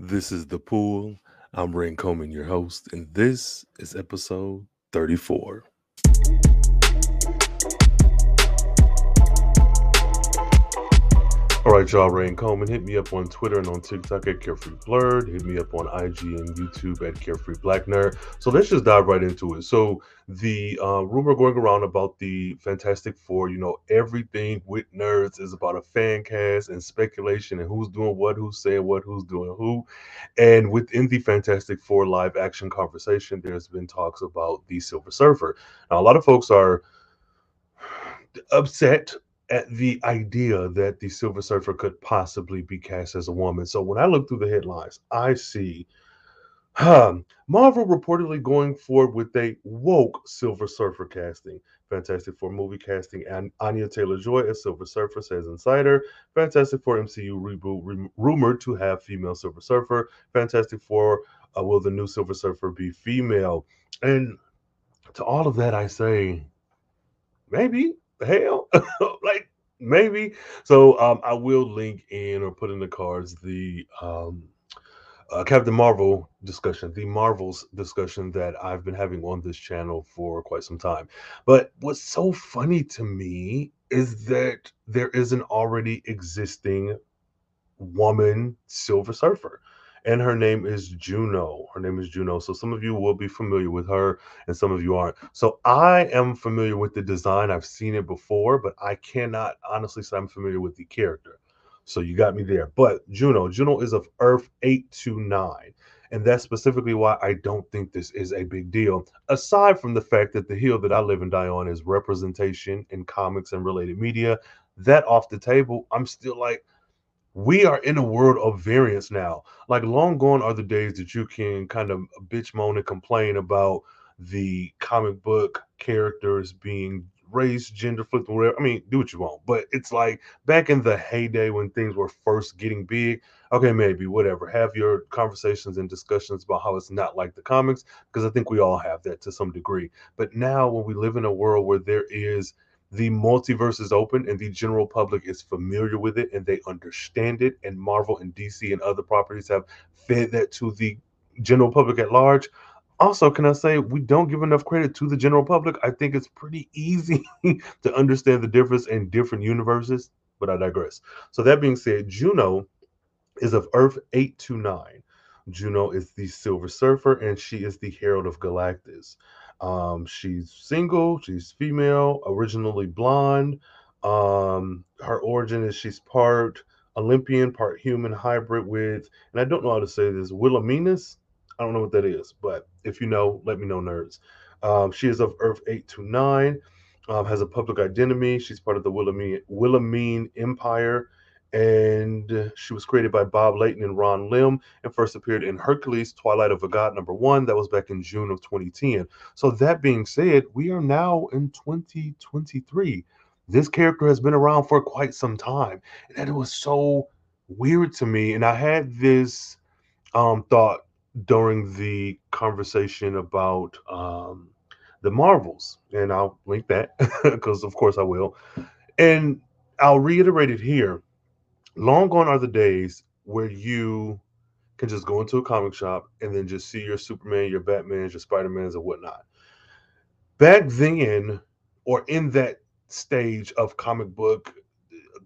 This is The Pull. I'm Rhayne Coleman, your host, and this is episode 34. All right, y'all. Rhayne Coleman. Hit me up on Twitter and on TikTok at Carefree Blurred. Hit me up on IG and YouTube at Carefree Black Nerd. So let's just dive right into it. So the uh, rumor going around about the Fantastic Four, you know, everything with nerds is about a fan cast and speculation and who's doing what, who's saying what, who's doing who. And within the Fantastic Four live action conversation, there's been talks about the Silver Surfer. Now, a lot of folks are upset at the idea that the Silver Surfer could possibly be cast as a woman. So when I look through the headlines, I see um, Marvel reportedly going forward with a woke Silver Surfer casting. Fantastic Four movie casting and Anya Taylor Joy as Silver Surfer, says Insider. Fantastic Four MCU reboot rumored to have female Silver Surfer. Fantastic Four uh, will the new Silver Surfer be female? And to all of that, I say, maybe hell? Like maybe. So um i will link in or put in the cards the um uh, captain marvel discussion the marvels discussion that i've been having on this channel for quite some time. But what's so funny to me is that there is an already existing woman silver surfer and her name is Juno. Her name is Juno. So some of you will be familiar with her and some of you aren't. So I am familiar with the design. I've seen it before, but I cannot honestly say I'm familiar with the character. So you got me there. But Juno, Juno is of Earth 829. And that's specifically why I don't think this is a big deal. Aside from the fact that the hill that I live and die on is representation in comics and related media, that off the table, I'm still like, we are in a world of variance now. Like long gone are the days that you can kind of bitch moan and complain about the comic book characters being race, gender flipped, whatever. I mean, do what you want. But it's like back in the heyday when things were first getting big. Okay, maybe whatever. Have your conversations and discussions about how it's not like the comics, because I think we all have that to some degree. But now when we live in a world where there is the multiverse is open and the general public is familiar with it and they understand it and marvel and dc and other properties have fed that to the general public at large. Also can i say we don't give enough credit to the general public. I think it's pretty easy to understand the difference in different universes but i digress. So that being said juno is of earth 829 juno is the silver surfer and she is the herald of galactus um, she's single, she's female, originally blonde. Um, her origin is she's part Olympian, part human hybrid with, and I don't know how to say this, Wilhelminus. I don't know what that is, but if you know, let me know, nerds. Um, she is of Earth 829, um, has a public identity. She's part of the Wilhelmine, Wilhelmine Empire and she was created by Bob Layton and Ron Lim and first appeared in Hercules Twilight of a God number one. That was back in June of 2010. So, that being said, we are now in 2023. This character has been around for quite some time, and it was so weird to me. And I had this um, thought during the conversation about um, the Marvels, and I'll link that because, of course, I will. And I'll reiterate it here long gone are the days where you can just go into a comic shop and then just see your Superman, your Batman, your Spider-Mans, and whatnot. Back then, or in that stage of comic book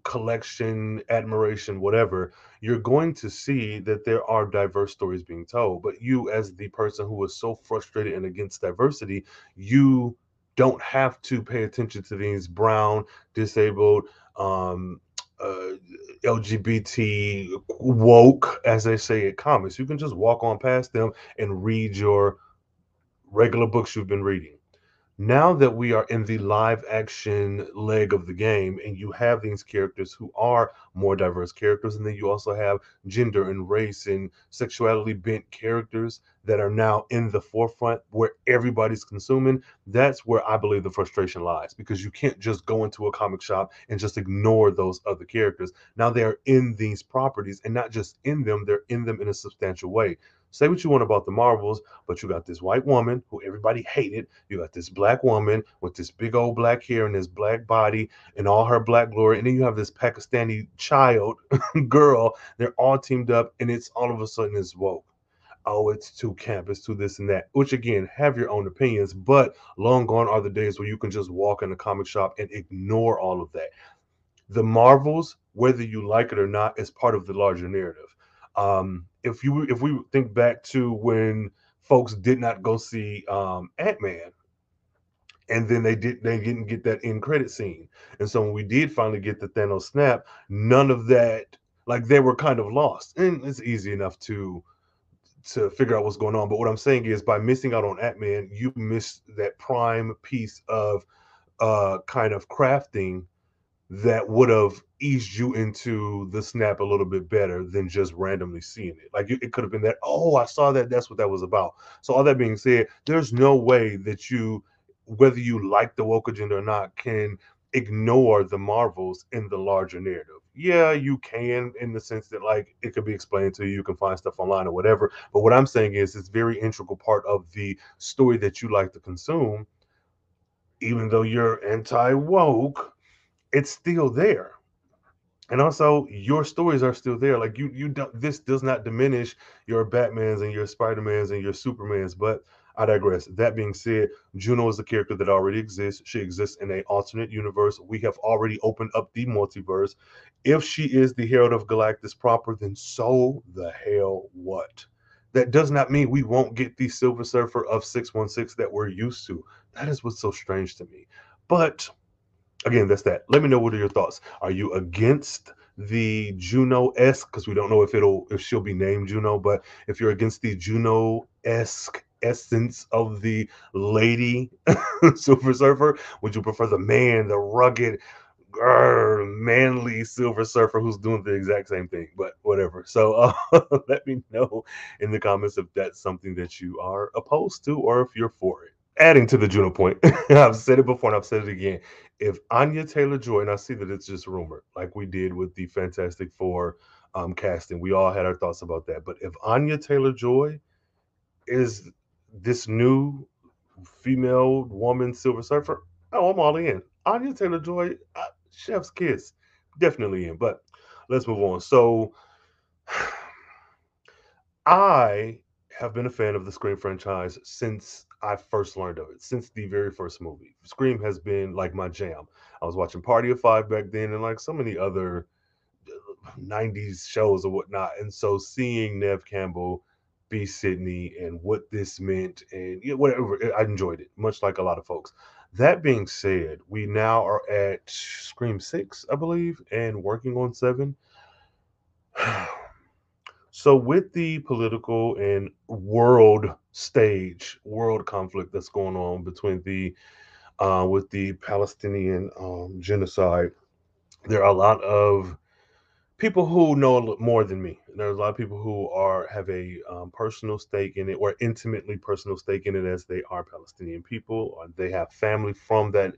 collection, admiration, whatever, you're going to see that there are diverse stories being told. But you, as the person who is so frustrated and against diversity, you don't have to pay attention to these brown, disabled, um, uh, LGBT woke, as they say in comics. You can just walk on past them and read your regular books you've been reading now that we are in the live action leg of the game and you have these characters who are more diverse characters and then you also have gender and race and sexuality bent characters that are now in the forefront where everybody's consuming that's where i believe the frustration lies because you can't just go into a comic shop and just ignore those other characters. Now they're in these properties and not just in them they're in them in a substantial way Say what you want about the Marvels, but you got this white woman who everybody hated. You got this black woman with this big old black hair and this black body and all her black glory. And then you have this Pakistani child girl. They're all teamed up, and it's all of a sudden it's woke. Oh, it's too camp, it's too this and that. Which again, have your own opinions, but long gone are the days where you can just walk in a comic shop and ignore all of that. The Marvels, whether you like it or not, is part of the larger narrative um, if you if we think back to when folks did not go see um, Ant Man, and then they did they didn't get that end credit scene, and so when we did finally get the Thanos snap, none of that like they were kind of lost, and it's easy enough to to figure out what's going on. But what I'm saying is, by missing out on Ant Man, you missed that prime piece of uh kind of crafting that would have eased you into the snap a little bit better than just randomly seeing it. Like it could have been that, oh, I saw that. That's what that was about. So, all that being said, there's no way that you, whether you like the woke agenda or not, can ignore the marvels in the larger narrative. Yeah, you can in the sense that like it could be explained to you, you can find stuff online or whatever. But what I'm saying is it's very integral part of the story that you like to consume, even though you're anti-woke, it's still there and also your stories are still there. Like you you don't this does not diminish your batmans and your spider-mans and your supermans but i digress. That being said juno is a character that already exists. She exists in a alternate universe. We have already opened up the multiverse. If she is the herald of galactus proper then so the hell what? That does not mean we won't get the silver surfer of 616 that we're used to. That is what's so strange to me. But again, that's that. Let me know what are your thoughts. Are you against the Juno esque? Because we don't know if it'll if she'll be named Juno, but if you're against the Juno esque essence of the lady Silver Surfer, would you prefer the man, the rugged, grr, manly Silver Surfer who's doing the exact same thing? But whatever. So uh, let me know in the comments if that's something that you are opposed to or if you're for it adding to the Juno point, I've said it before and I've said it again. If Anya Taylor Joy, and I see that it's just rumor, like we did with the Fantastic Four um, casting, we all had our thoughts about that. But if Anya Taylor Joy is this new female woman Silver Surfer, oh, I'm all in. Anya Taylor Joy, uh, Chef's Kiss, definitely in. But let's move on. So I have been a fan of the Scream franchise since I first learned of it since the very first movie. Scream has been like my jam. I was watching Party of Five back then and like so many other 90s uh, shows or whatnot. And so seeing Neve Campbell be Sidney and what this meant and you know, whatever, I enjoyed it, much like a lot of folks. That being said, we now are at Scream 6, I believe, and working on 7. So, with the political and world stage, world conflict that's going on between the uh, with the Palestinian um, genocide, there are a lot of people who know more than me. There's a lot of people who are have a um, personal stake in it, or intimately personal stake in it, as they are Palestinian people, or they have family from that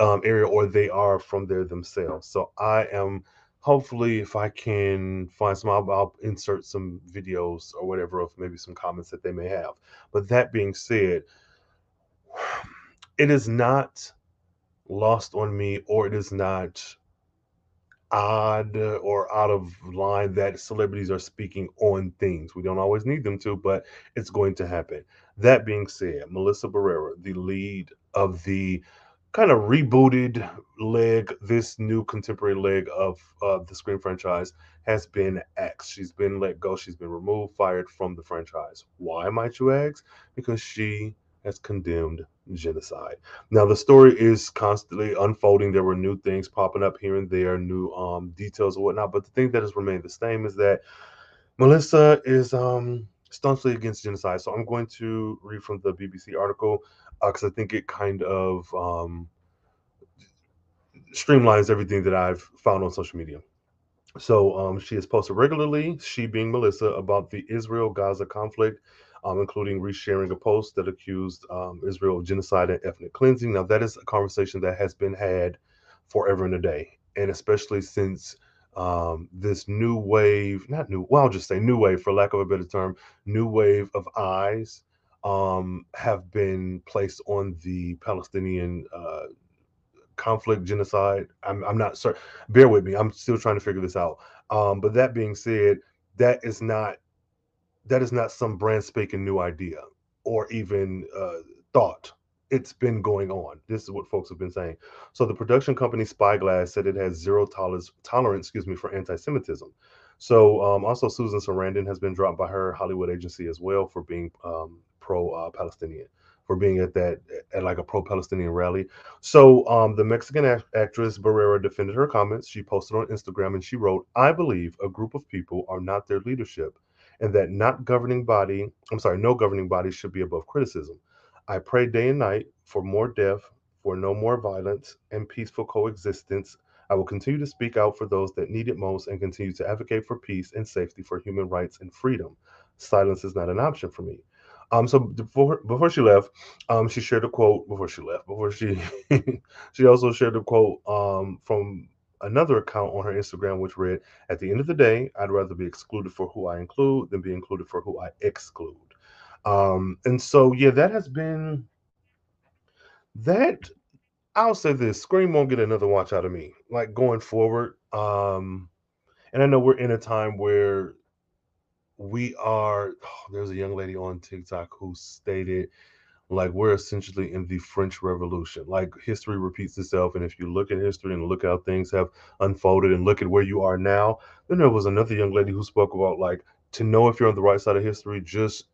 um, area, or they are from there themselves. So I am hopefully if i can find some I'll, I'll, insert some videos or whatever of maybe some comments that they may have. But that being said it is not lost on me or it is not odd or out of line that celebrities are speaking on things. We don't always need them to but it's going to happen. That being said melissa barrera the lead of the kind of rebooted leg, this new contemporary leg of uh, the Scream franchise has been X. She's been let go. She's been removed, fired from the franchise. Why might you ask? Because she has condemned genocide. Now the story is constantly unfolding. There were new things popping up here and there, new um, details and whatnot. But the thing that has remained the same is that Melissa is um, staunchly against genocide. So I'm going to read from the BBC article because uh, I think it kind of um, streamlines everything that I've found on social media. So um, she has posted regularly, she being Melissa, about the Israel Gaza conflict, um, including resharing a post that accused um, Israel of genocide and ethnic cleansing. Now, that is a conversation that has been had forever and a day, and especially since um, this new wave, not new, well, I'll just say new wave for lack of a better term, new wave of eyes um, have been placed on the Palestinian uh, conflict, genocide. I'm, I'm not certain. Bear with me. I'm still trying to figure this out. Um, but that being said, that is not that is not some brand spanking new idea or even uh, thought it's been going on. This is what folks have been saying. So the production company Spyglass said it has zero tolerance, tolerance, excuse me, for anti-Semitism. So um, also Susan Sarandon has been dropped by her Hollywood agency as well for being um, pro-Palestinian, for being at that at like a pro-Palestinian rally. So um, the Mexican act- actress Barrera defended her comments. She posted on Instagram and she wrote, "I believe a group of people are not their leadership." And that not governing body, I'm sorry, no governing body should be above criticism. I pray day and night for more death, for no more violence, and peaceful coexistence. I will continue to speak out for those that need it most and continue to advocate for peace and safety for human rights and freedom. Silence is not an option for me. Um, so before before she left, um, she shared a quote before she left. Before she she also shared a quote um from another account on her Instagram, which read, "At the end of the day, I'd rather be excluded for who I include than be included for who I exclude." Um, and so yeah, that has been that. I'll say this: Scream won't get another watch out of me. Like going forward, um, and I know we're in a time where we are. Oh, there's a young lady on TikTok who stated like we're essentially in the French Revolution. Like history repeats itself, and if you look at history and look how things have unfolded and look at where you are now, then there was another young lady who spoke about like to know if you're on the right side of history, just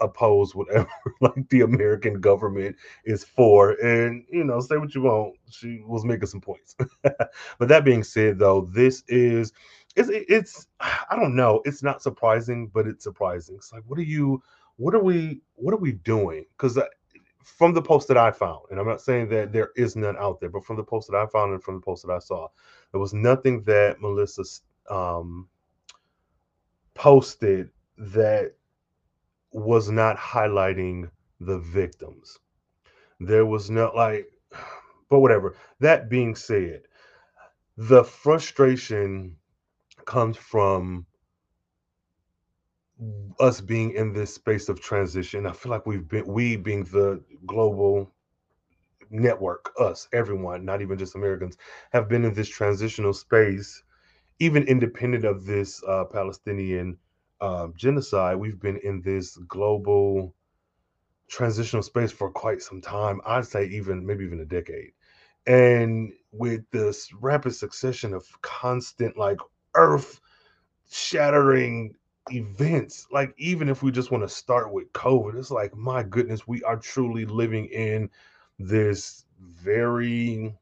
oppose whatever like the American government is for. And you know, say what you want. She was making some points. but that being said, though, this is it's it's I don't know. It's not surprising, but it's surprising. It's like, what are you? What are we? What are we doing? Because from the post that I found, and I'm not saying that there is none out there, but from the post that I found and from the post that I saw, there was nothing that Melissa um, posted that was not highlighting the victims. There was no like, but whatever. That being said, the frustration comes from us being in this space of transition. I feel like we've been we being the global network, us, everyone, not even just Americans, have been in this transitional space, even independent of this uh, Palestinian um, genocide, we've been in this global transitional space for quite some time. I'd say even maybe even a decade. And with this rapid succession of constant, like earth shattering events, like even if we just want to start with COVID, it's like, my goodness, we are truly living in this very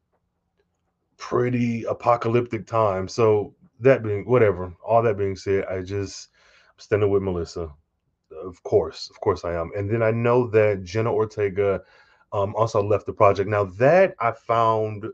pretty apocalyptic time. So, that being whatever, all that being said, I just standing with Melissa. Of course, of course I am. And then I know that Jenna Ortega um, also left the project. Now that I found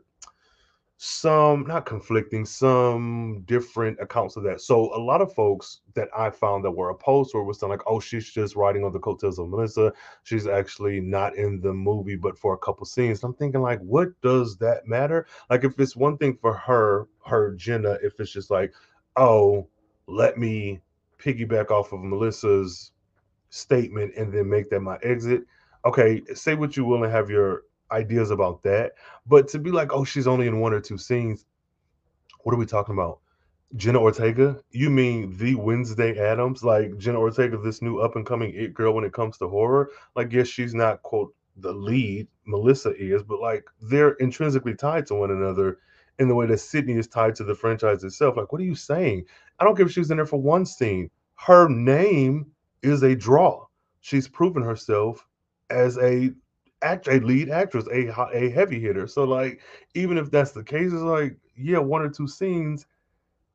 some not conflicting, some different accounts of that. So a lot of folks that I found that were opposed or was saying like, oh, she's just riding on the coattails of Melissa. She's actually not in the movie, but for a couple scenes. I'm thinking like, what does that matter? Like if it's one thing for her, her Jenna, if it's just like, oh, let me piggyback off of Melissa's statement and then make that my exit. Okay, say what you will and have your ideas about that. But to be like, oh, she's only in one or two scenes, what are we talking about? Jenna Ortega? You mean the Wednesday Addams? Like Jenna Ortega, this new up and coming it girl when it comes to horror? Like, yes, she's not quote the lead, Melissa is, but like they're intrinsically tied to one another in the way that Sidney is tied to the franchise itself. Like, what are you saying? I don't care if she was in there for one scene. Her name is a draw. She's proven herself as a act a lead actress, a a heavy hitter. So like, even if that's the case, it's like, yeah, one or two scenes,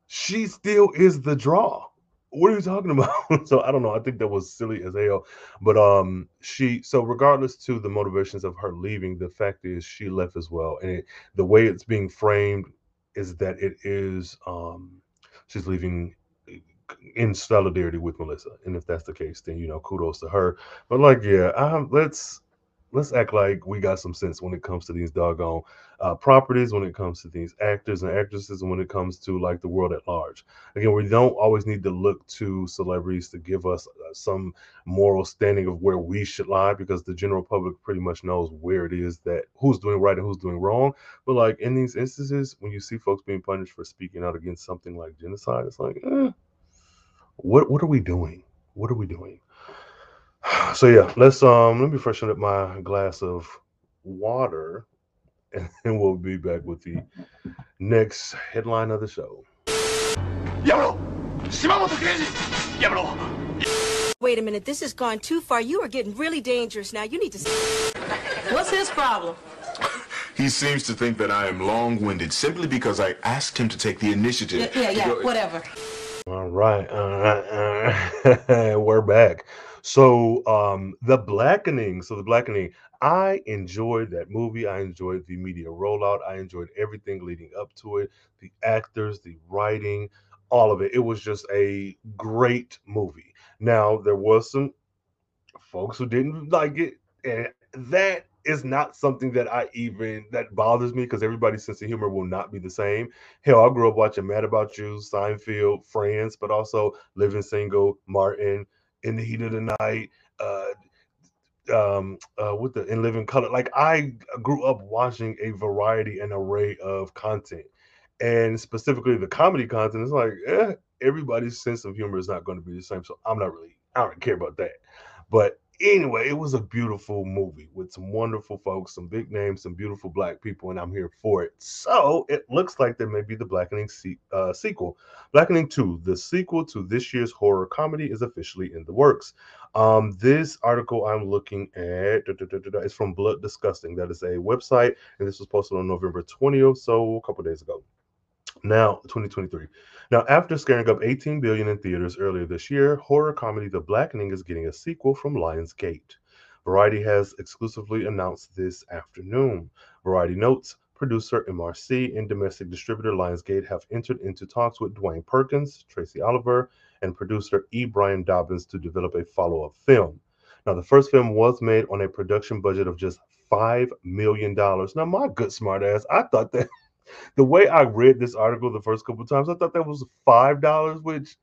she still is the draw. What are you talking about? so I don't know. I think that was silly as hell. But um, she so regardless to the motivations of her leaving, the fact is she left as well, and it, the way it's being framed is that it is um she's leaving in solidarity with Melissa. And if that's the case, then you know, kudos to her. But like, yeah, um, let's let's act like we got some sense when it comes to these doggone uh, properties, when it comes to these actors and actresses, and when it comes to like the world at large. Again, we don't always need to look to celebrities to give us uh, some moral standing of where we should lie, because the general public pretty much knows where it is that who's doing right and who's doing wrong. But like in these instances, when you see folks being punished for speaking out against something like genocide, it's like, eh, what what are we doing? What are we doing? So yeah, let's um let me freshen up my glass of water and then we'll be back with the next headline of the show. Wait a minute, this has gone too far. You are getting really dangerous now. You need to. What's his problem? He seems to think that I am long-winded simply because I asked him to take the initiative. Yeah, yeah, yeah whatever. All right, all right, all right. we're back. So, um, the blackening. So, the blackening. I enjoyed that movie. I enjoyed the media rollout. I enjoyed everything leading up to it. The actors, the writing, all of it. It was just a great movie. Now, there was some folks who didn't like it, and that is not something that I even that bothers me because everybody's sense of humor will not be the same. Hell, I grew up watching Mad About You, Seinfeld, Friends, but also Living Single, Martin, In the Heat of the Night, uh, um, uh, with the In Living Color. Like I grew up watching a variety and array of content, and specifically the comedy content. It's like, eh, everybody's sense of humor is not going to be the same. So I'm not really, I don't care about that. But anyway, it was a beautiful movie with some wonderful folks, some big names, some beautiful black people, and I'm here for it. So it looks like there may be the Blackening se- uh, sequel. Blackening 2, the sequel to this year's horror comedy, is officially in the works. Um, this article I'm looking at da, da, da, is from Bloody Disgusting. That is a website, and this was posted on November 20th, so a couple days ago. Now, 2023. Now, after scaring up 18 billion in theaters earlier this year, horror comedy The Blackening is getting a sequel from Lionsgate. Variety has exclusively announced this afternoon. Variety notes producer MRC and domestic distributor Lionsgate have entered into talks with Dwayne Perkins, Tracy Oliver, and producer E. Brian Dobbins to develop a follow up film. Now, the first film was made on a production budget of just $5 million. Now, my good smart ass, I thought that the way I read this article the first couple times, I thought that was five dollars, which,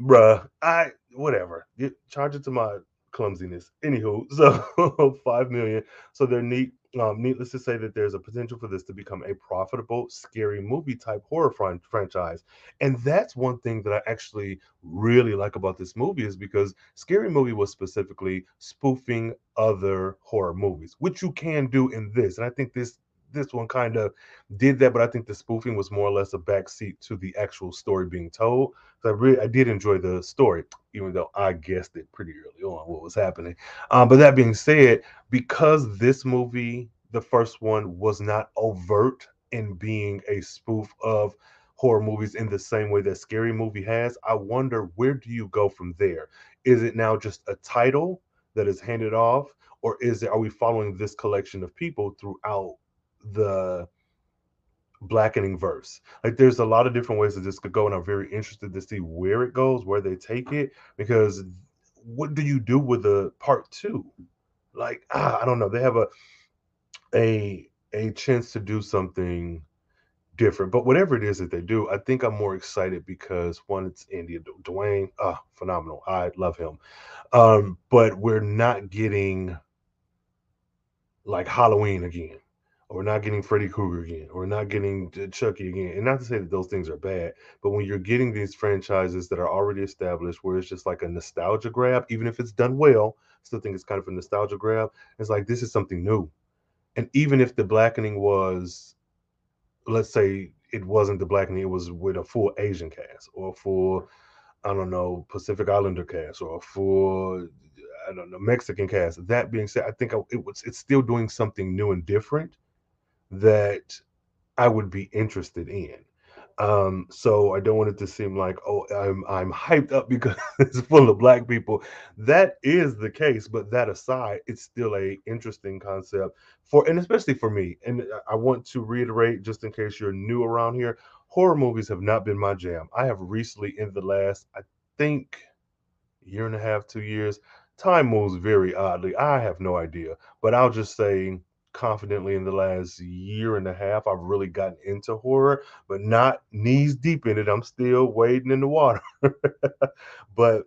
bruh, I whatever. Get, charge it to my clumsiness. Anywho, so five million. So they're neat. Um, needless to say that there's a potential for this to become a profitable, scary movie type horror fran- franchise, and that's one thing that I actually really like about this movie is because Scary Movie was specifically spoofing other horror movies, which you can do in this, and I think this this one kind of did that, but I think the spoofing was more or less a backseat to the actual story being told. So I really I did enjoy the story, even though I guessed it pretty early on what was happening. Um, but that being said, because this movie, the first one, was not overt in being a spoof of horror movies in the same way that Scary Movie has, I wonder where do you go from there? Is it now just a title that is handed off, or is it are we following this collection of people throughout the blackening verse. Like there's a lot of different ways that this could go, and I'm very interested to see where it goes, where they take it, because what do you do with the part two? Like ah, I don't know. They have a a a chance to do something different, but whatever it is that they do, I think I'm more excited because one, it's India Dwayne, ah, phenomenal. I love him. Um, but we're not getting like Halloween again or not getting Freddy Krueger again, or not getting Chucky again. And not to say that those things are bad, but when you're getting these franchises that are already established, where it's just like a nostalgia grab, even if it's done well, I still think it's kind of a nostalgia grab. It's like this is something new. And even if the blackening was, let's say it wasn't the blackening, it was with a full Asian cast or full, I don't know, Pacific Islander cast or full I don't know Mexican cast. That being said, I think it was it's still doing something new and different that I would be interested in. Um, so I don't want it to seem like, oh, I'm I'm hyped up because it's full of black people. That is the case, but that aside, it's still a interesting concept for and especially for me. And I want to reiterate, just in case you're new around here, horror movies have not been my jam. I have recently, in the last, I think, year and a half, two years, time moves very oddly. I have no idea, but I'll just say confidently in the last year and a half, I've really gotten into horror, but not knees deep in it. I'm still wading in the water. but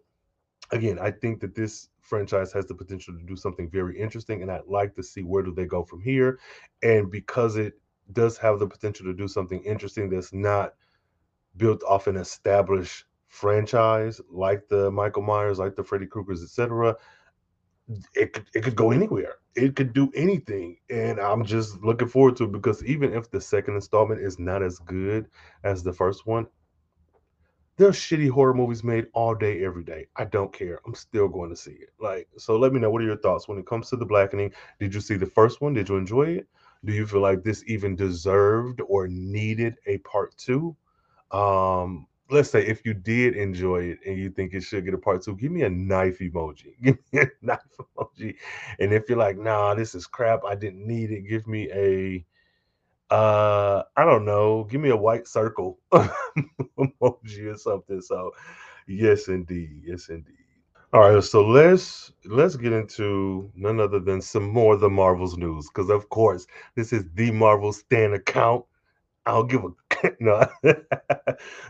again, I think that this franchise has the potential to do something very interesting, and I'd like to see where do they go from here. And because it does have the potential to do something interesting that's not built off an established franchise like the Michael Myers, like the Freddy Krueger's, etc., it could it could go anywhere. It could do anything, and I'm just looking forward to it because even if the second installment is not as good as the first one, there's shitty horror movies made all day, every day. I don't care. I'm still going to see it. Like, so let me know what are your thoughts when it comes to the blackening. Did you see the first one? Did you enjoy it? Do you feel like this even deserved or needed a part two? Um, let's say if you did enjoy it and you think it should get a part two, give me a knife emoji. Give me a knife emoji. And if you're like, nah, this is crap, I didn't need it, give me a uh I don't know, give me a white circle emoji or something. So yes indeed, yes indeed. All right, so let's let's get into none other than some more the Marvels news because of course this is the Marvel Stan account. I'll give a no.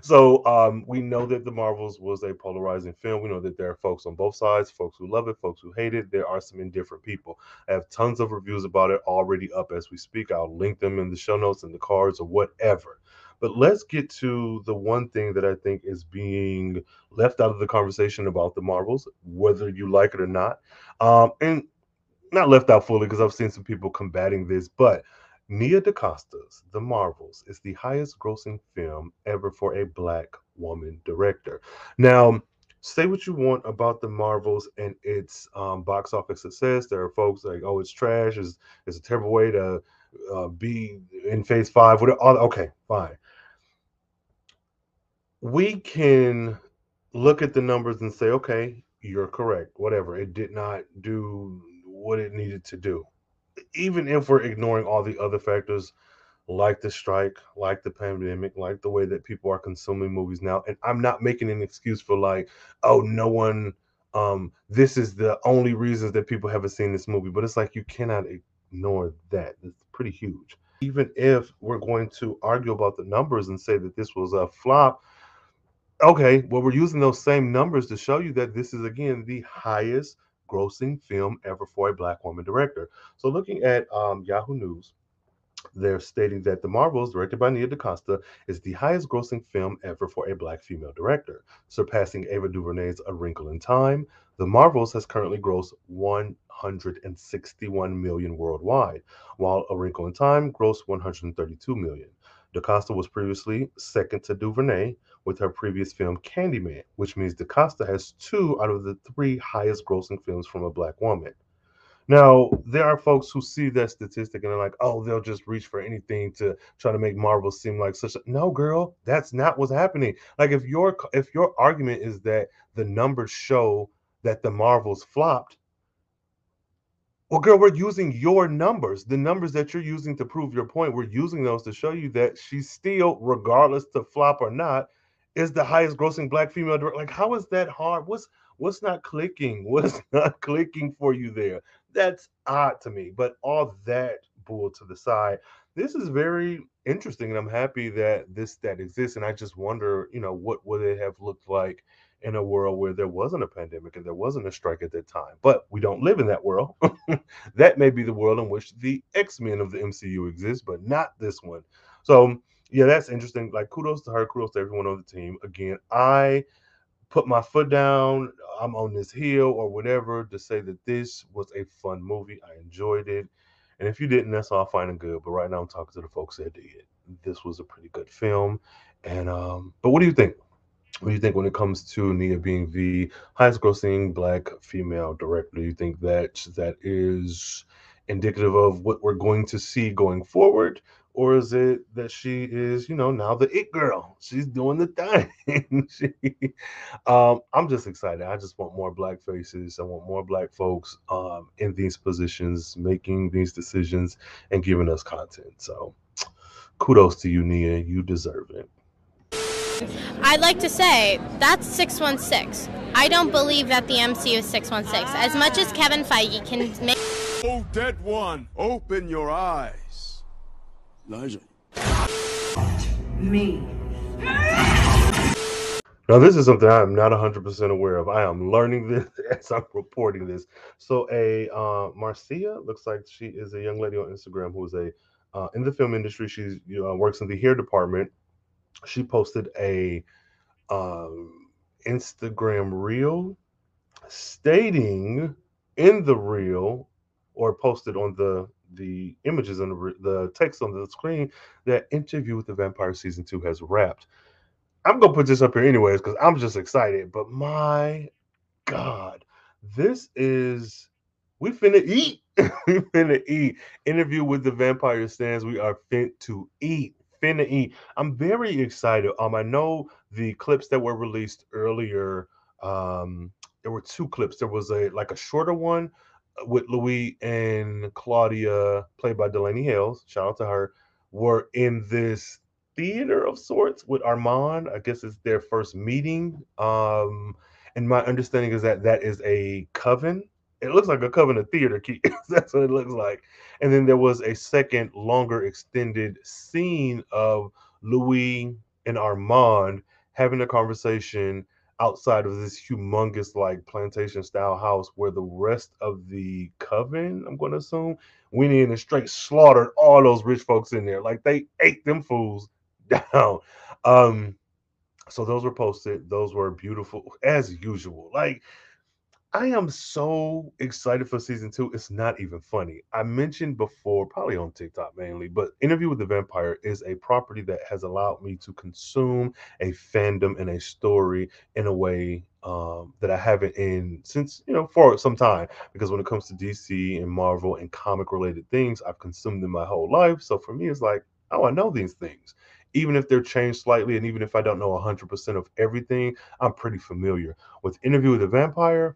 so um, we know that the Marvels was a polarizing film. We know that there are folks on both sides, folks who love it, folks who hate it. There are some indifferent people. I have tons of reviews about it already up as we speak. I'll link them in the show notes and the cards or whatever. But let's get to the one thing that I think is being left out of the conversation about the Marvels, whether you like it or not. Um, and not left out fully because I've seen some people combating this, but Nia DaCosta's The Marvels is the highest grossing film ever for a black woman director. Now, say what you want about the Marvels and its um, box office success. There are folks like, oh, it's trash. It's, it's a terrible way to uh, be in phase five. Okay, fine. We can look at the numbers and say, okay, you're correct. Whatever. It did not do what it needed to do even if we're ignoring all the other factors like the strike, like the pandemic, like the way that people are consuming movies now. And I'm not making an excuse for like, oh, no one, um, this is the only reasons that people haven't seen this movie. But it's like you cannot ignore that. It's pretty huge. Even if we're going to argue about the numbers and say that this was a flop, okay, well, we're using those same numbers to show you that this is again the highest grossing film ever for a black woman director. So, looking at um, Yahoo News, they're stating that The Marvels, directed by Nia DaCosta, is the highest grossing film ever for a black female director, surpassing Ava DuVernay's A Wrinkle in Time. The Marvels has currently grossed 161 million worldwide, while A Wrinkle in Time grossed 132 million. DaCosta was previously second to DuVernay with her previous film Candyman, which means DaCosta has two out of the three highest grossing films from a black woman. Now, there are folks who see that statistic and they're like, oh, they'll just reach for anything to try to make Marvel seem like such a no girl, that's not what's happening. Like if your if your argument is that the numbers show that the Marvels flopped, well, girl, we're using your numbers, the numbers that you're using to prove your point. We're using those to show you that she's still, regardless to flop or not, is the highest grossing black female director. Like, how is that hard? What's what's not clicking? What's not clicking for you there? That's odd to me. But all that bull to the side. This is very interesting, and I'm happy that this that exists. And I just wonder, you know, what would it have looked like in a world where there wasn't a pandemic and there wasn't a strike at that time. But we don't live in that world. that may be the world in which the X Men of the MCU exists, but not this one. So, yeah, that's interesting. Like, kudos to her, kudos to everyone on the team. Again, I put my foot down. I'm on this hill or whatever to say that this was a fun movie. I enjoyed it. And if you didn't, that's all fine and good. But right now, I'm talking to the folks that did. This was a pretty good film. And um, but what do you think? What do you think when it comes to Nia being the highest grossing black female director? Do you think that that is indicative of what we're going to see going forward? Or is it that she is, you know, now the it girl? She's doing the thing. she, um, I'm just excited. I just want more black faces. I want more black folks um, in these positions, making these decisions and giving us content. So kudos to you, Nia. You deserve it. I'd like to say that's 616. I don't believe that the MCU is 616. As much as Kevin Feige can make. Oh, dead one, open your eyes. Elijah. Me. Now, this is something I am not 100% aware of. I am learning this as I'm reporting this. So, a uh, Marcia looks like she is a young lady on Instagram who is a uh, in the film industry. She you know, works in the hair department. She posted a um, Instagram reel stating in the reel or posted on the the images and the, text on the screen that interview with the vampire season two has wrapped. I'm gonna put this up here anyways because i'm just excited but my god this is we finna eat. We finna eat. Interview with the vampire stands we are fit to eat finna eat i'm very excited um i know the clips that were released earlier um there were two clips there was a like a shorter one with Louis and Claudia, played by Delainey Hayles, shout out to her, were in this theater of sorts with Armand. I guess it's their first meeting. Um, and my understanding is that that is a coven. It looks like a coven of theater key. That's what it looks like. And then there was a second, longer, extended scene of Louis and Armand having a conversation outside of this humongous like plantation style house where the rest of the coven, I'm going to assume, went in and straight slaughtered all those rich folks in there. Like they ate them fools down. Um, so those were posted. Those were beautiful as usual. Like I am so excited for season two. It's not even funny. I mentioned before, probably on TikTok mainly, but Interview with the Vampire is a property that has allowed me to consume a fandom and a story in a way um, that I haven't in since you know for some time. Because when it comes to DC and Marvel and comic related things, I've consumed them my whole life. So for me, it's like, oh, I know these things even if they're changed slightly and even if I don't know 100% of everything, I'm pretty familiar. With Interview with the Vampire,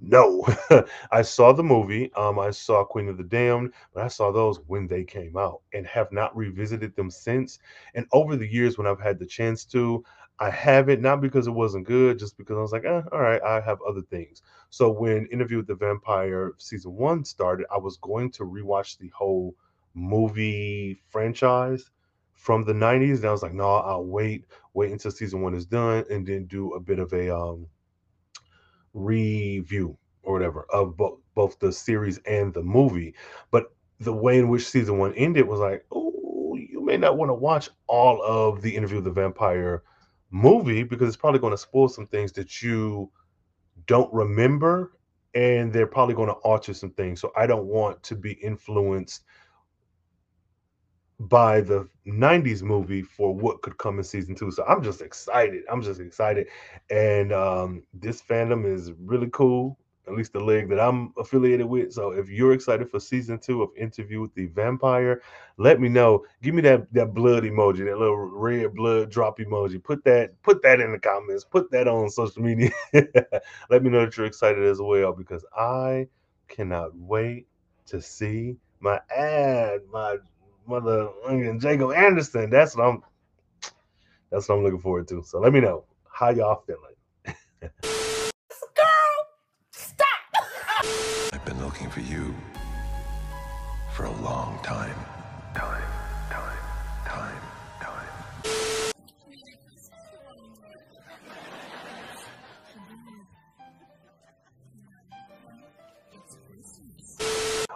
no, I saw the movie. Um, I saw Queen of the Damned, but I saw those when they came out and have not revisited them since. And over the years, when I've had the chance to, I haven't, not because it wasn't good, just because I was like, eh, all right, I have other things. So when Interview with the Vampire season one started, I was going to rewatch the whole movie franchise from the 90s. And I was like, no, I'll wait, wait until season one is done, and then do a bit of a um review or whatever of both both the series and the movie. But the way in which season one ended was like, oh, you may not want to watch all of the interview with the vampire movie because it's probably going to spoil some things that you don't remember and they're probably going to alter some things. So I don't want to be influenced by the 90s movie for what could come in season two. So I'm just excited. I'm just excited. And um, this fandom is really cool, at least the leg that I'm affiliated with. So if you're excited for season two of Interview with the Vampire, let me know. Give me that that blood emoji, that little red blood drop emoji. Put that, put that in the comments, put that on social media. let me know that you're excited as well because I cannot wait to see my ad, my mother and Jacob Anderson. That's what I'm that's what I'm looking forward to. So let me know how y'all feeling. Girl, stop. I've been looking for you for a long time. Time,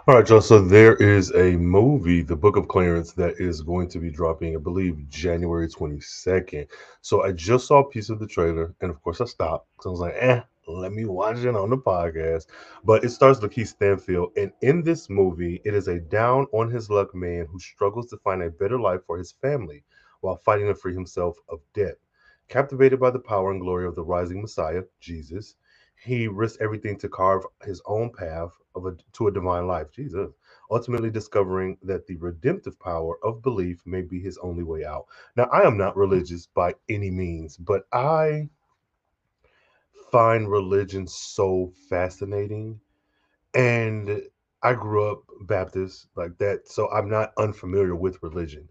All right, y'all. So there is a movie, The Book of Clarence, that is going to be dropping, I believe, January 22nd. So I just saw a piece of the trailer, and of course I stopped because I was like, eh, let me watch it on the podcast. But it stars Lakeith Stanfield, and in this movie, it is a down on his luck man who struggles to find a better life for his family while fighting to free himself of debt. Captivated by the power and glory of the rising Messiah, Jesus, he risked everything to carve his own path of a, to a divine life. Jesus. Ultimately discovering that the redemptive power of belief may be his only way out. Now, I am not religious by any means, but I find religion so fascinating. And I grew up Baptist like that, so I'm not unfamiliar with religion.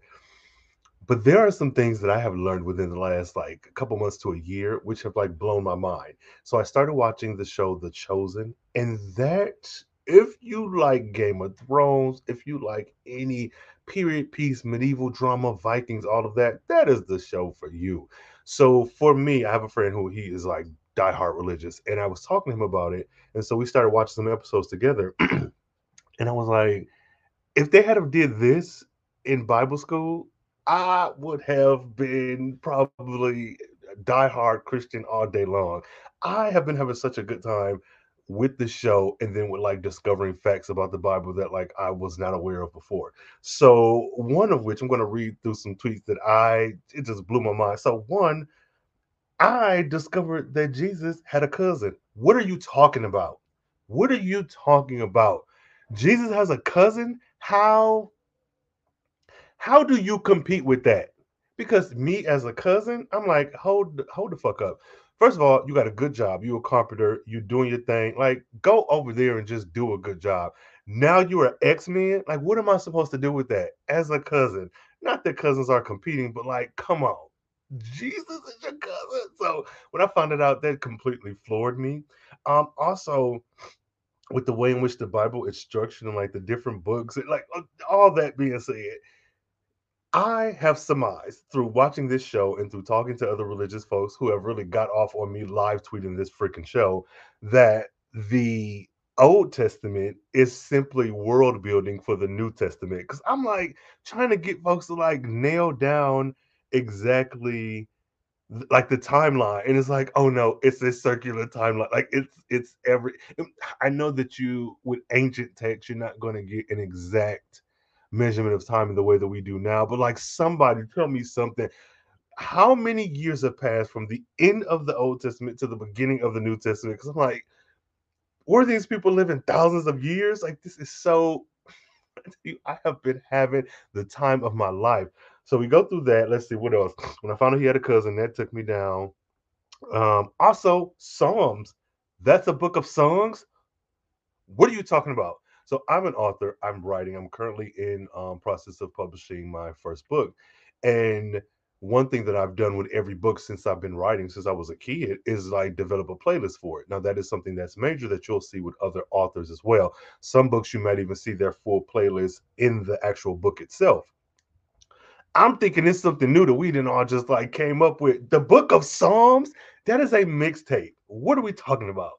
But there are some things that I have learned within the last like a couple months to a year, which have like blown my mind. So I started watching the show The Chosen, and that if you like Game of Thrones, if you like any period piece, medieval drama, Vikings, all of that, that is the show for you. So for me, I have a friend who he is like diehard religious, and I was talking to him about it, and so we started watching some episodes together, and I was like, if they had have did this in Bible school, I would have been probably diehard Christian all day long. I have been having such a good time with the show and then with like discovering facts about the Bible that like I was not aware of before. So one of which I'm going to read through some tweets that I it just blew my mind. So one, I discovered that Jesus had a cousin. What are you talking about? What are you talking about? Jesus has a cousin? How how do you compete with that? Because me as a cousin, I'm like, hold hold the fuck up. First of all, you got a good job. You're a carpenter. You're doing your thing. Like, go over there and just do a good job. Now you're an X-Men. Like, what am I supposed to do with that as a cousin? Not that cousins are competing, but like, come on. Jesus is your cousin. So when I found it out, that completely floored me. Um, also with the way in which the Bible is structured and like the different books, like uh, all that being said, I have surmised through watching this show and through talking to other religious folks who have really got off on me live tweeting this freaking show that the Old Testament is simply world building for the New Testament. Because I'm like trying to get folks to like nail down exactly like the timeline and it's like oh no it's a circular timeline like it's it's every i know that you with ancient text you're not going to get an exact measurement of time in the way that we do now. But like somebody tell me something. How many years have passed from the end of the Old Testament to the beginning of the New Testament? Because I'm like, were these people living thousands of years? Like this is so. I have been having the time of my life. So we go through that. Let's see what else. When I found out he had a cousin, that took me down. Um, also, Psalms. That's a book of songs. What are you talking about? So I'm an author. I'm writing. I'm currently in um, process of publishing my first book, and one thing that I've done with every book since I've been writing since I was a kid is like develop a playlist for it. Now that is something that's major that you'll see with other authors as well. Some books you might even see their full playlist in the actual book itself. I'm thinking it's something new that we didn't all just like came up with. The book of Psalms, that is a mixtape. What are we talking about?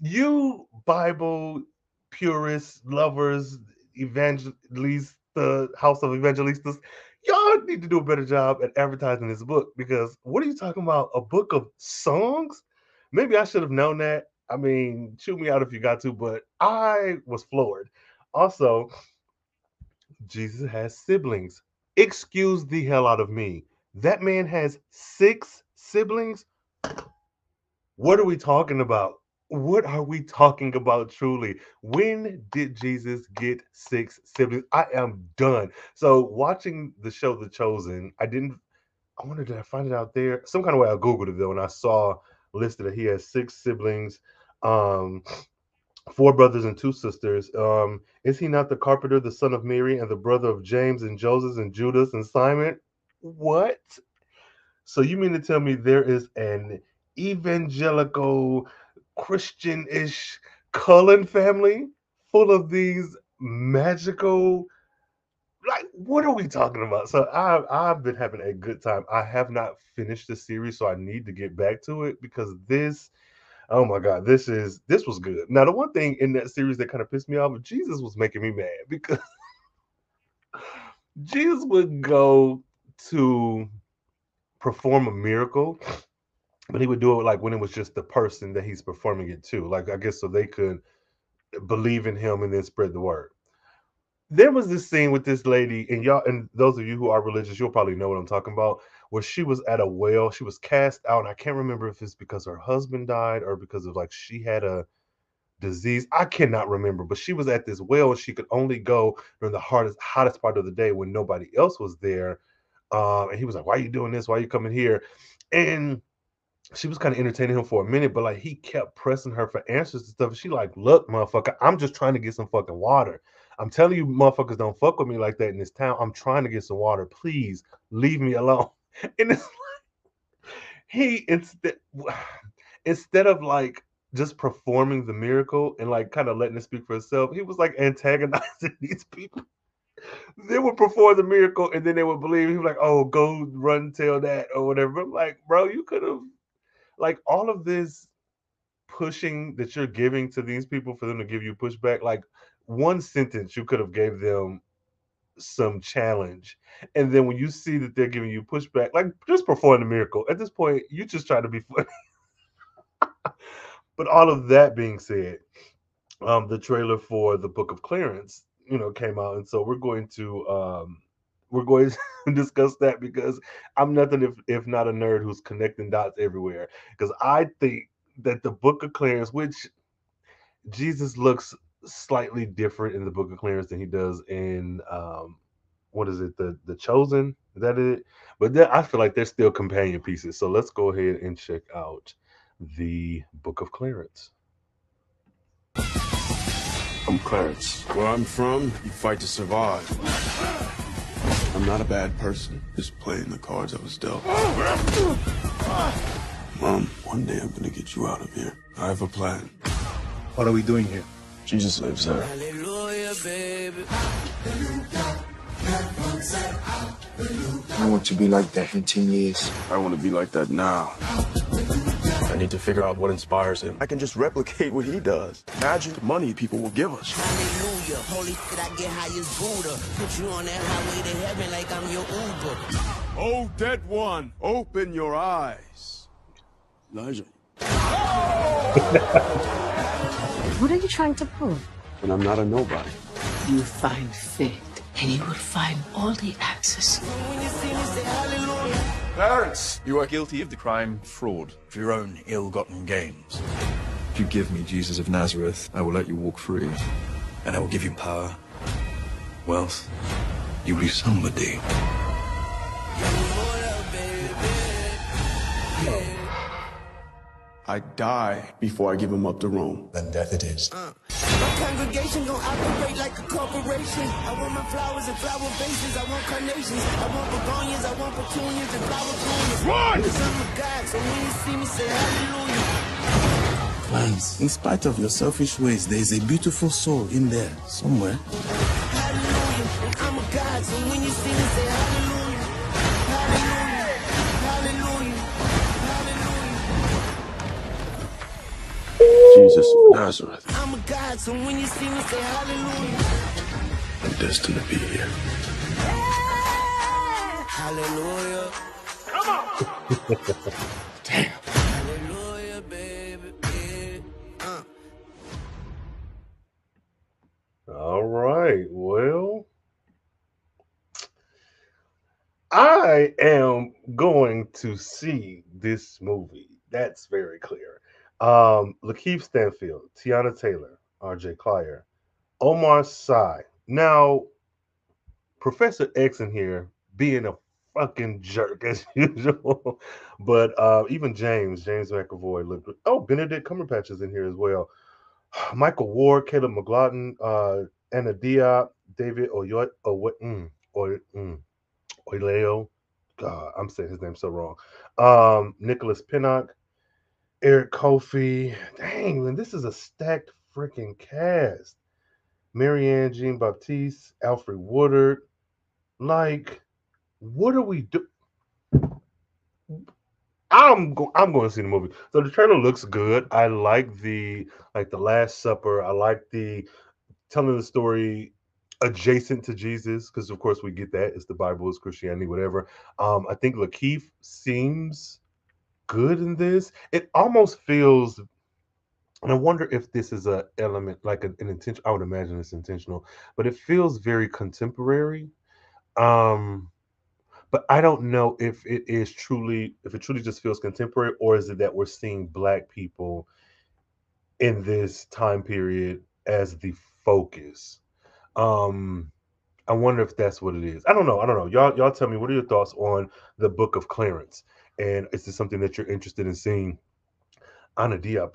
You Bible purists, lovers, evangelists, the House of Evangelistas, y'all need to do a better job at advertising this book because what are you talking about? A book of songs? Maybe I should have known that. I mean, shoot me out if you got to, but I was floored. Also, Jesus has siblings. Excuse the hell out of me. That man has six siblings. What are we talking about? What are we talking about truly? When did Jesus get six siblings? I am done. So watching the show The Chosen, I didn't I wonder did I find it out there? Some kind of way I googled it though, and I saw listed that he has six siblings, um, four brothers and two sisters. Um, is he not the carpenter, the son of Mary, and the brother of James and Joseph and Judas and Simon? What? So you mean to tell me there is an evangelical Christian-ish Cullen family full of these magical like what are we talking about? So I've I've been having a good time. I have not finished the series, so I need to get back to it because this oh my god, this is this was good. Now the one thing in that series that kind of pissed me off, Jesus was making me mad because Jesus would go to perform a miracle but he would do it like when it was just the person that he's performing it to. Like i guess so they could believe in him and then spread the word. There was this scene with this lady and y'all and those of you who are religious you'll probably know what i'm talking about where she was at a well. She was cast out and i can't remember if it's because her husband died or because of like she had a disease. I cannot remember but she was at this well and she could only go during the hardest hottest part of the day when nobody else was there. Um, and he was like why are you doing this? Why are you coming here? And she was kind of entertaining him for a minute, but like he kept pressing her for answers and stuff. She like, look, motherfucker, I'm just trying to get some fucking water. I'm telling you, motherfuckers don't fuck with me like that in this town. I'm trying to get some water. Please leave me alone. And it's like he instead instead of like just performing the miracle and like kind of letting it speak for itself, he was like antagonizing these people. They would perform the miracle and then they would believe he was like, oh, go run tell that or whatever. I'm like, bro, you could have like all of this pushing that you're giving to these people for them to give you pushback, like one sentence you could have gave them some challenge. And then when you see that they're giving you pushback, like just perform the miracle. At this point, you just try to be funny. but all of that being said, um, the trailer for the Book of Clarence, you know, came out, and so we're going to um, we're going to discuss that because I'm nothing if if not a nerd who's connecting dots everywhere. Because I think that the Book of Clarence, which Jesus looks slightly different in the Book of Clarence than he does in um, what is it, the the Chosen? Is that it? But then I feel like they're still companion pieces. So let's go ahead and check out the Book of Clarence. I'm Clarence. Where I'm from, you fight to survive. I'm not a bad person, just playing the cards I was dealt. Mom, one day I'm gonna get you out of here. I have a plan. What are we doing here? Jesus lives there. I want to be like that in 10 years. I want to be like that now. I need to figure out what inspires him. I can just replicate what he does. Imagine the money people will give us. Hallelujah. Holy shit, I get high as Buddha. Put you on that highway to heaven like I'm your Uber. Oh, dead one, open your eyes. Elijah. What are you trying to prove? And I'm not a nobody. You find faith, and you will find all the answers. Clarence, you are guilty of the crime fraud for your own ill-gotten gains. If you give me Jesus of Nazareth, I will let you walk free. And I will give you power, wealth. You will be somebody. I die before I give him up to Rome. Then death it is. Uh. My congregation gon' operate like a corporation. I want my flowers and flower vases. I want carnations. I want begonias. I want petunias and flower blooms. Run! Cause I'm a God, so when you see me, say hallelujah. Clarence, in spite of your selfish ways, there is a beautiful soul in there somewhere. Hallelujah. And I'm a God, so when you see me, say hallelujah. Hallelujah. Jesus of Nazareth. I'm a God, so when you see me, say hallelujah. I'm destined to be here. Hallelujah. Damn. Hallelujah, baby. Yeah. Uh. All right. Well, I am going to see this movie. That's very clear. Um, Lakeith Stanfield, Teyana Taylor, RJ Cyler, Omar Sy. Now, Professor X in here being a fucking jerk as usual. but uh, even James, James McAvoy looked oh, Benedict Cumberbatch is in here as well. Michael Ward, Caleb McLaughlin, uh, Anna Diop, David Oyo, Oyo, mm, Oy, mm. God, I'm saying his name so wrong. Um, Nicholas Pinnock, Eric Kofi. Dang, man, this is a stacked freaking cast. Marianne Jean Baptiste, Alfred Woodard. Like, what are we do? I'm go- I'm going to see the movie. So the trailer looks good. I like the like the Last Supper. I like the telling the story adjacent to Jesus because of course we get that it's the Bible, it's Christianity, whatever. Um, I think Lakeith seems good in this. It almost feels, and I wonder if this is a element like an, an intention. I would imagine it's intentional, but it feels very contemporary. Um, but I don't know if it is truly, if it truly just feels contemporary, or is it that we're seeing black people in this time period as the focus? Um, I wonder if that's what it is. I don't know. I don't know. Y'all, y'all tell me what are your thoughts on the Book of Clarence? And is this something that you're interested in seeing? Anna Diop,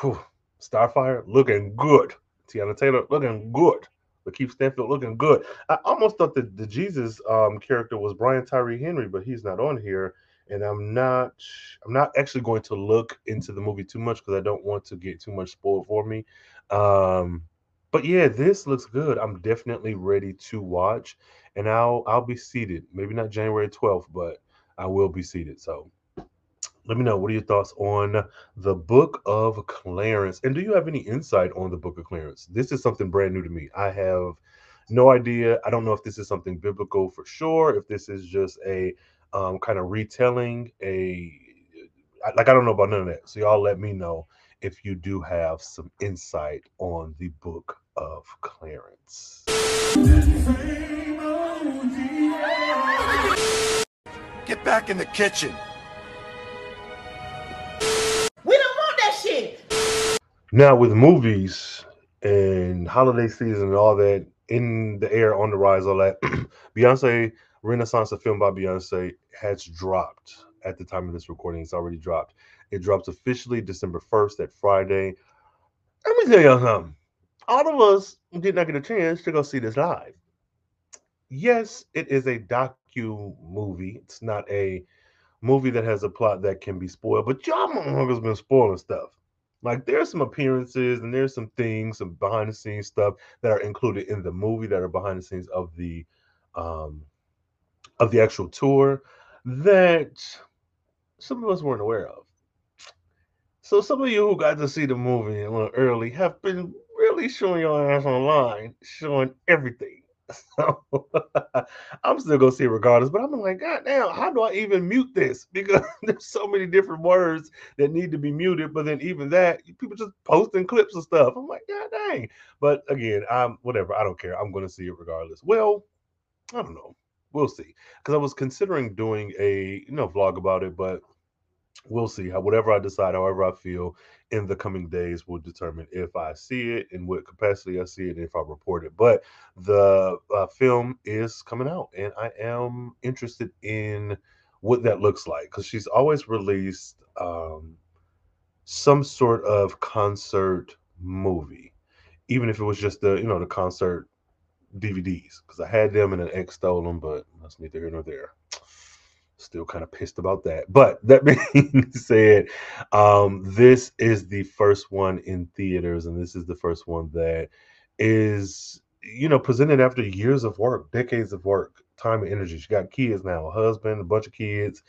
whew, Starfire looking good. Teyana Taylor looking good. Keith Stanfield looking good. I almost thought that the Jesus um, character was Brian Tyree Henry, but he's not on here. And I'm not I'm not actually going to look into the movie too much because I don't want to get too much spoiled for me. Um, but yeah, this looks good. I'm definitely ready to watch, and I'll I'll be seated. Maybe not January 12th, but I will be seated. So let me know what are your thoughts on the book of clarence? And do you have any insight on the book of clarence? This is something brand new to me. I have no idea. I don't know if this is something biblical for sure if this is just a um, kind of retelling a like i don't know about none of that. So y'all let me know if you do have some insight on the book of clarence get back in the kitchen We don't want that shit. Now, with movies and holiday season and all that in the air, on the rise, all that, Beyonce Renaissance, a film by Beyonce, has dropped at the time of this recording. It's already dropped. It drops officially December 1st, that Friday. Let me tell you something. All of us did not get a chance to go see this live. Yes, it is a docu movie. It's not a movie that has a plot that can be spoiled, but y'all motherfuckers been spoiling stuff. Like there's some appearances and there's some things, some behind the scenes stuff that are included in the movie that are behind the scenes of the um of the actual tour that some of us weren't aware of. So some of you who got to see the movie a little early have been really showing your ass online, showing everything. So I'm still gonna see regardless. But I'm like, God damn, how do I even mute this? Because there's so many different words that need to be muted. But then even that, people just posting clips of stuff. I'm like, God dang. But again, I'm whatever. I don't care. I'm gonna see it regardless. Well, I don't know. We'll see. Because I was considering doing a you know vlog about it, but we'll see how whatever I decide, however I feel in the coming days will determine if I see it in what capacity I see it and if I report it. But the uh, film is coming out, and I am interested in what that looks like because she's always released um, some sort of concert movie, even if it was just the you know the concert DVDs because I had them and an ex stole them, but that's neither here nor there still kind of pissed about that. But that being said, um, this is the first one in theaters, and this is the first one that is, you know, presented after years of work, decades of work, time and energy. She got kids now, a husband, a bunch of kids,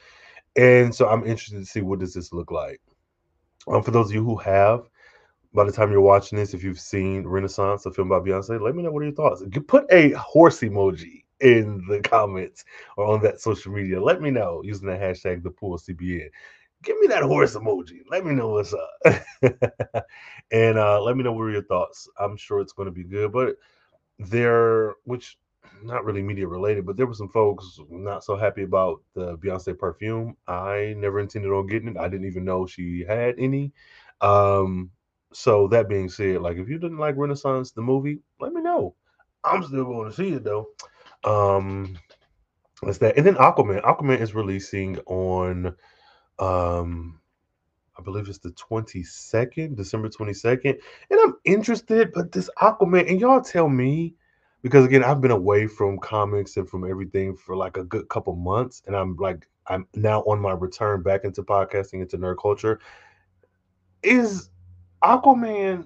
and so I'm interested to see what does this look like. Um, for those of you who have, by the time you're watching this, if you've seen Renaissance, a film by Beyonce, let me know what are your thoughts. Put a horse emoji in the comments or on that social media. Let me know using the hashtag the Pull CBN. Give me that horse emoji. Let me know what's up. and uh, let me know what are your thoughts. I'm sure it's going to be good. But there, which not really media related, but there were some folks not so happy about the Beyonce perfume. I never intended on getting it. I didn't even know she had any. Um, so that being said, like if you didn't like Renaissance the movie, let me know. I'm still going to see it though. Um, that's that. And then Aquaman. Aquaman is releasing on, um, I believe it's the 22nd, December 22nd. And I'm interested, but this Aquaman, and y'all tell me, because again, I've been away from comics and from everything for like a good couple months. And I'm like, I'm now on my return back into podcasting, into nerd culture. Is Aquaman,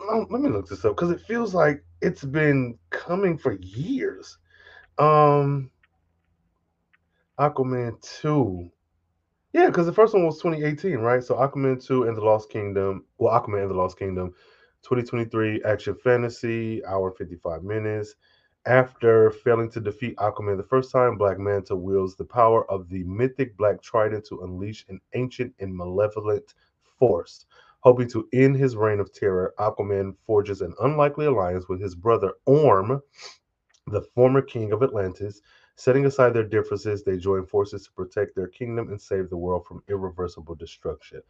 let me look this up because it feels like it's been coming for years. Um, Aquaman 2. Yeah, because the first one was 2018, right? So Aquaman 2 and the Lost Kingdom. Well, Aquaman and the Lost Kingdom, 2023 action fantasy, hour 55 minutes. After failing to defeat Aquaman the first time, Black Manta wields the power of the mythic Black Trident to unleash an ancient and malevolent force. Hoping to end his reign of terror, Aquaman forges an unlikely alliance with his brother Orm the former king of Atlantis. Setting aside their differences, they join forces to protect their kingdom and save the world from irreversible destruction.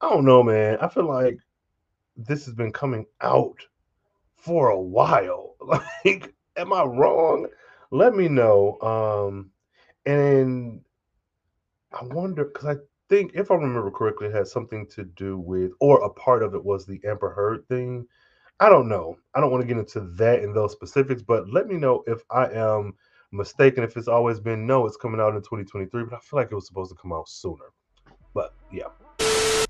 I don't know, man. I feel like this has been coming out for a while. Like, am I wrong? Let me know. Um, and I wonder because I think, if I remember correctly, it had something to do with, or a part of it was the Amber Heard thing I don't know. I don't want to get into that in those specifics, but let me know if I am mistaken. If it's always been no, it's coming out in 2023, but I feel like it was supposed to come out sooner. But yeah.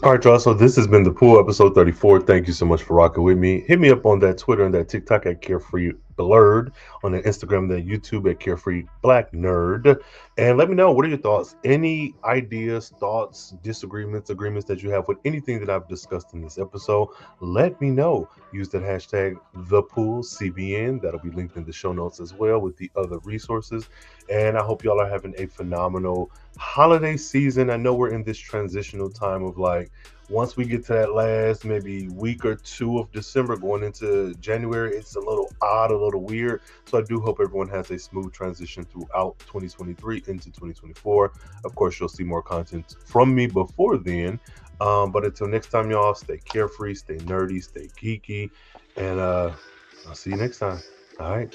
All right, y'all. So this has been the Pull episode 34. Thank you so much for rocking with me. Hit me up on that Twitter and that TikTok at Carefree Blurred, on the Instagram, the YouTube at Carefree Black Nerd, and let me know what are your thoughts. Any ideas, thoughts, disagreements, agreements that you have with anything that I've discussed in this episode. Let me know. Use that hashtag the Pull CBN. That'll be linked in the show notes as well with the other resources. And I hope y'all are having a phenomenal holiday season. I know we're in this transitional time of like once we get to that last maybe week or two of December going into January, it's a little odd, a little weird. So I do hope everyone has a smooth transition throughout 2023 into 2024. Of course, you'll see more content from me before then. Um, but until next time, y'all, stay carefree, stay nerdy, stay geeky, and uh, I'll see you next time. All right.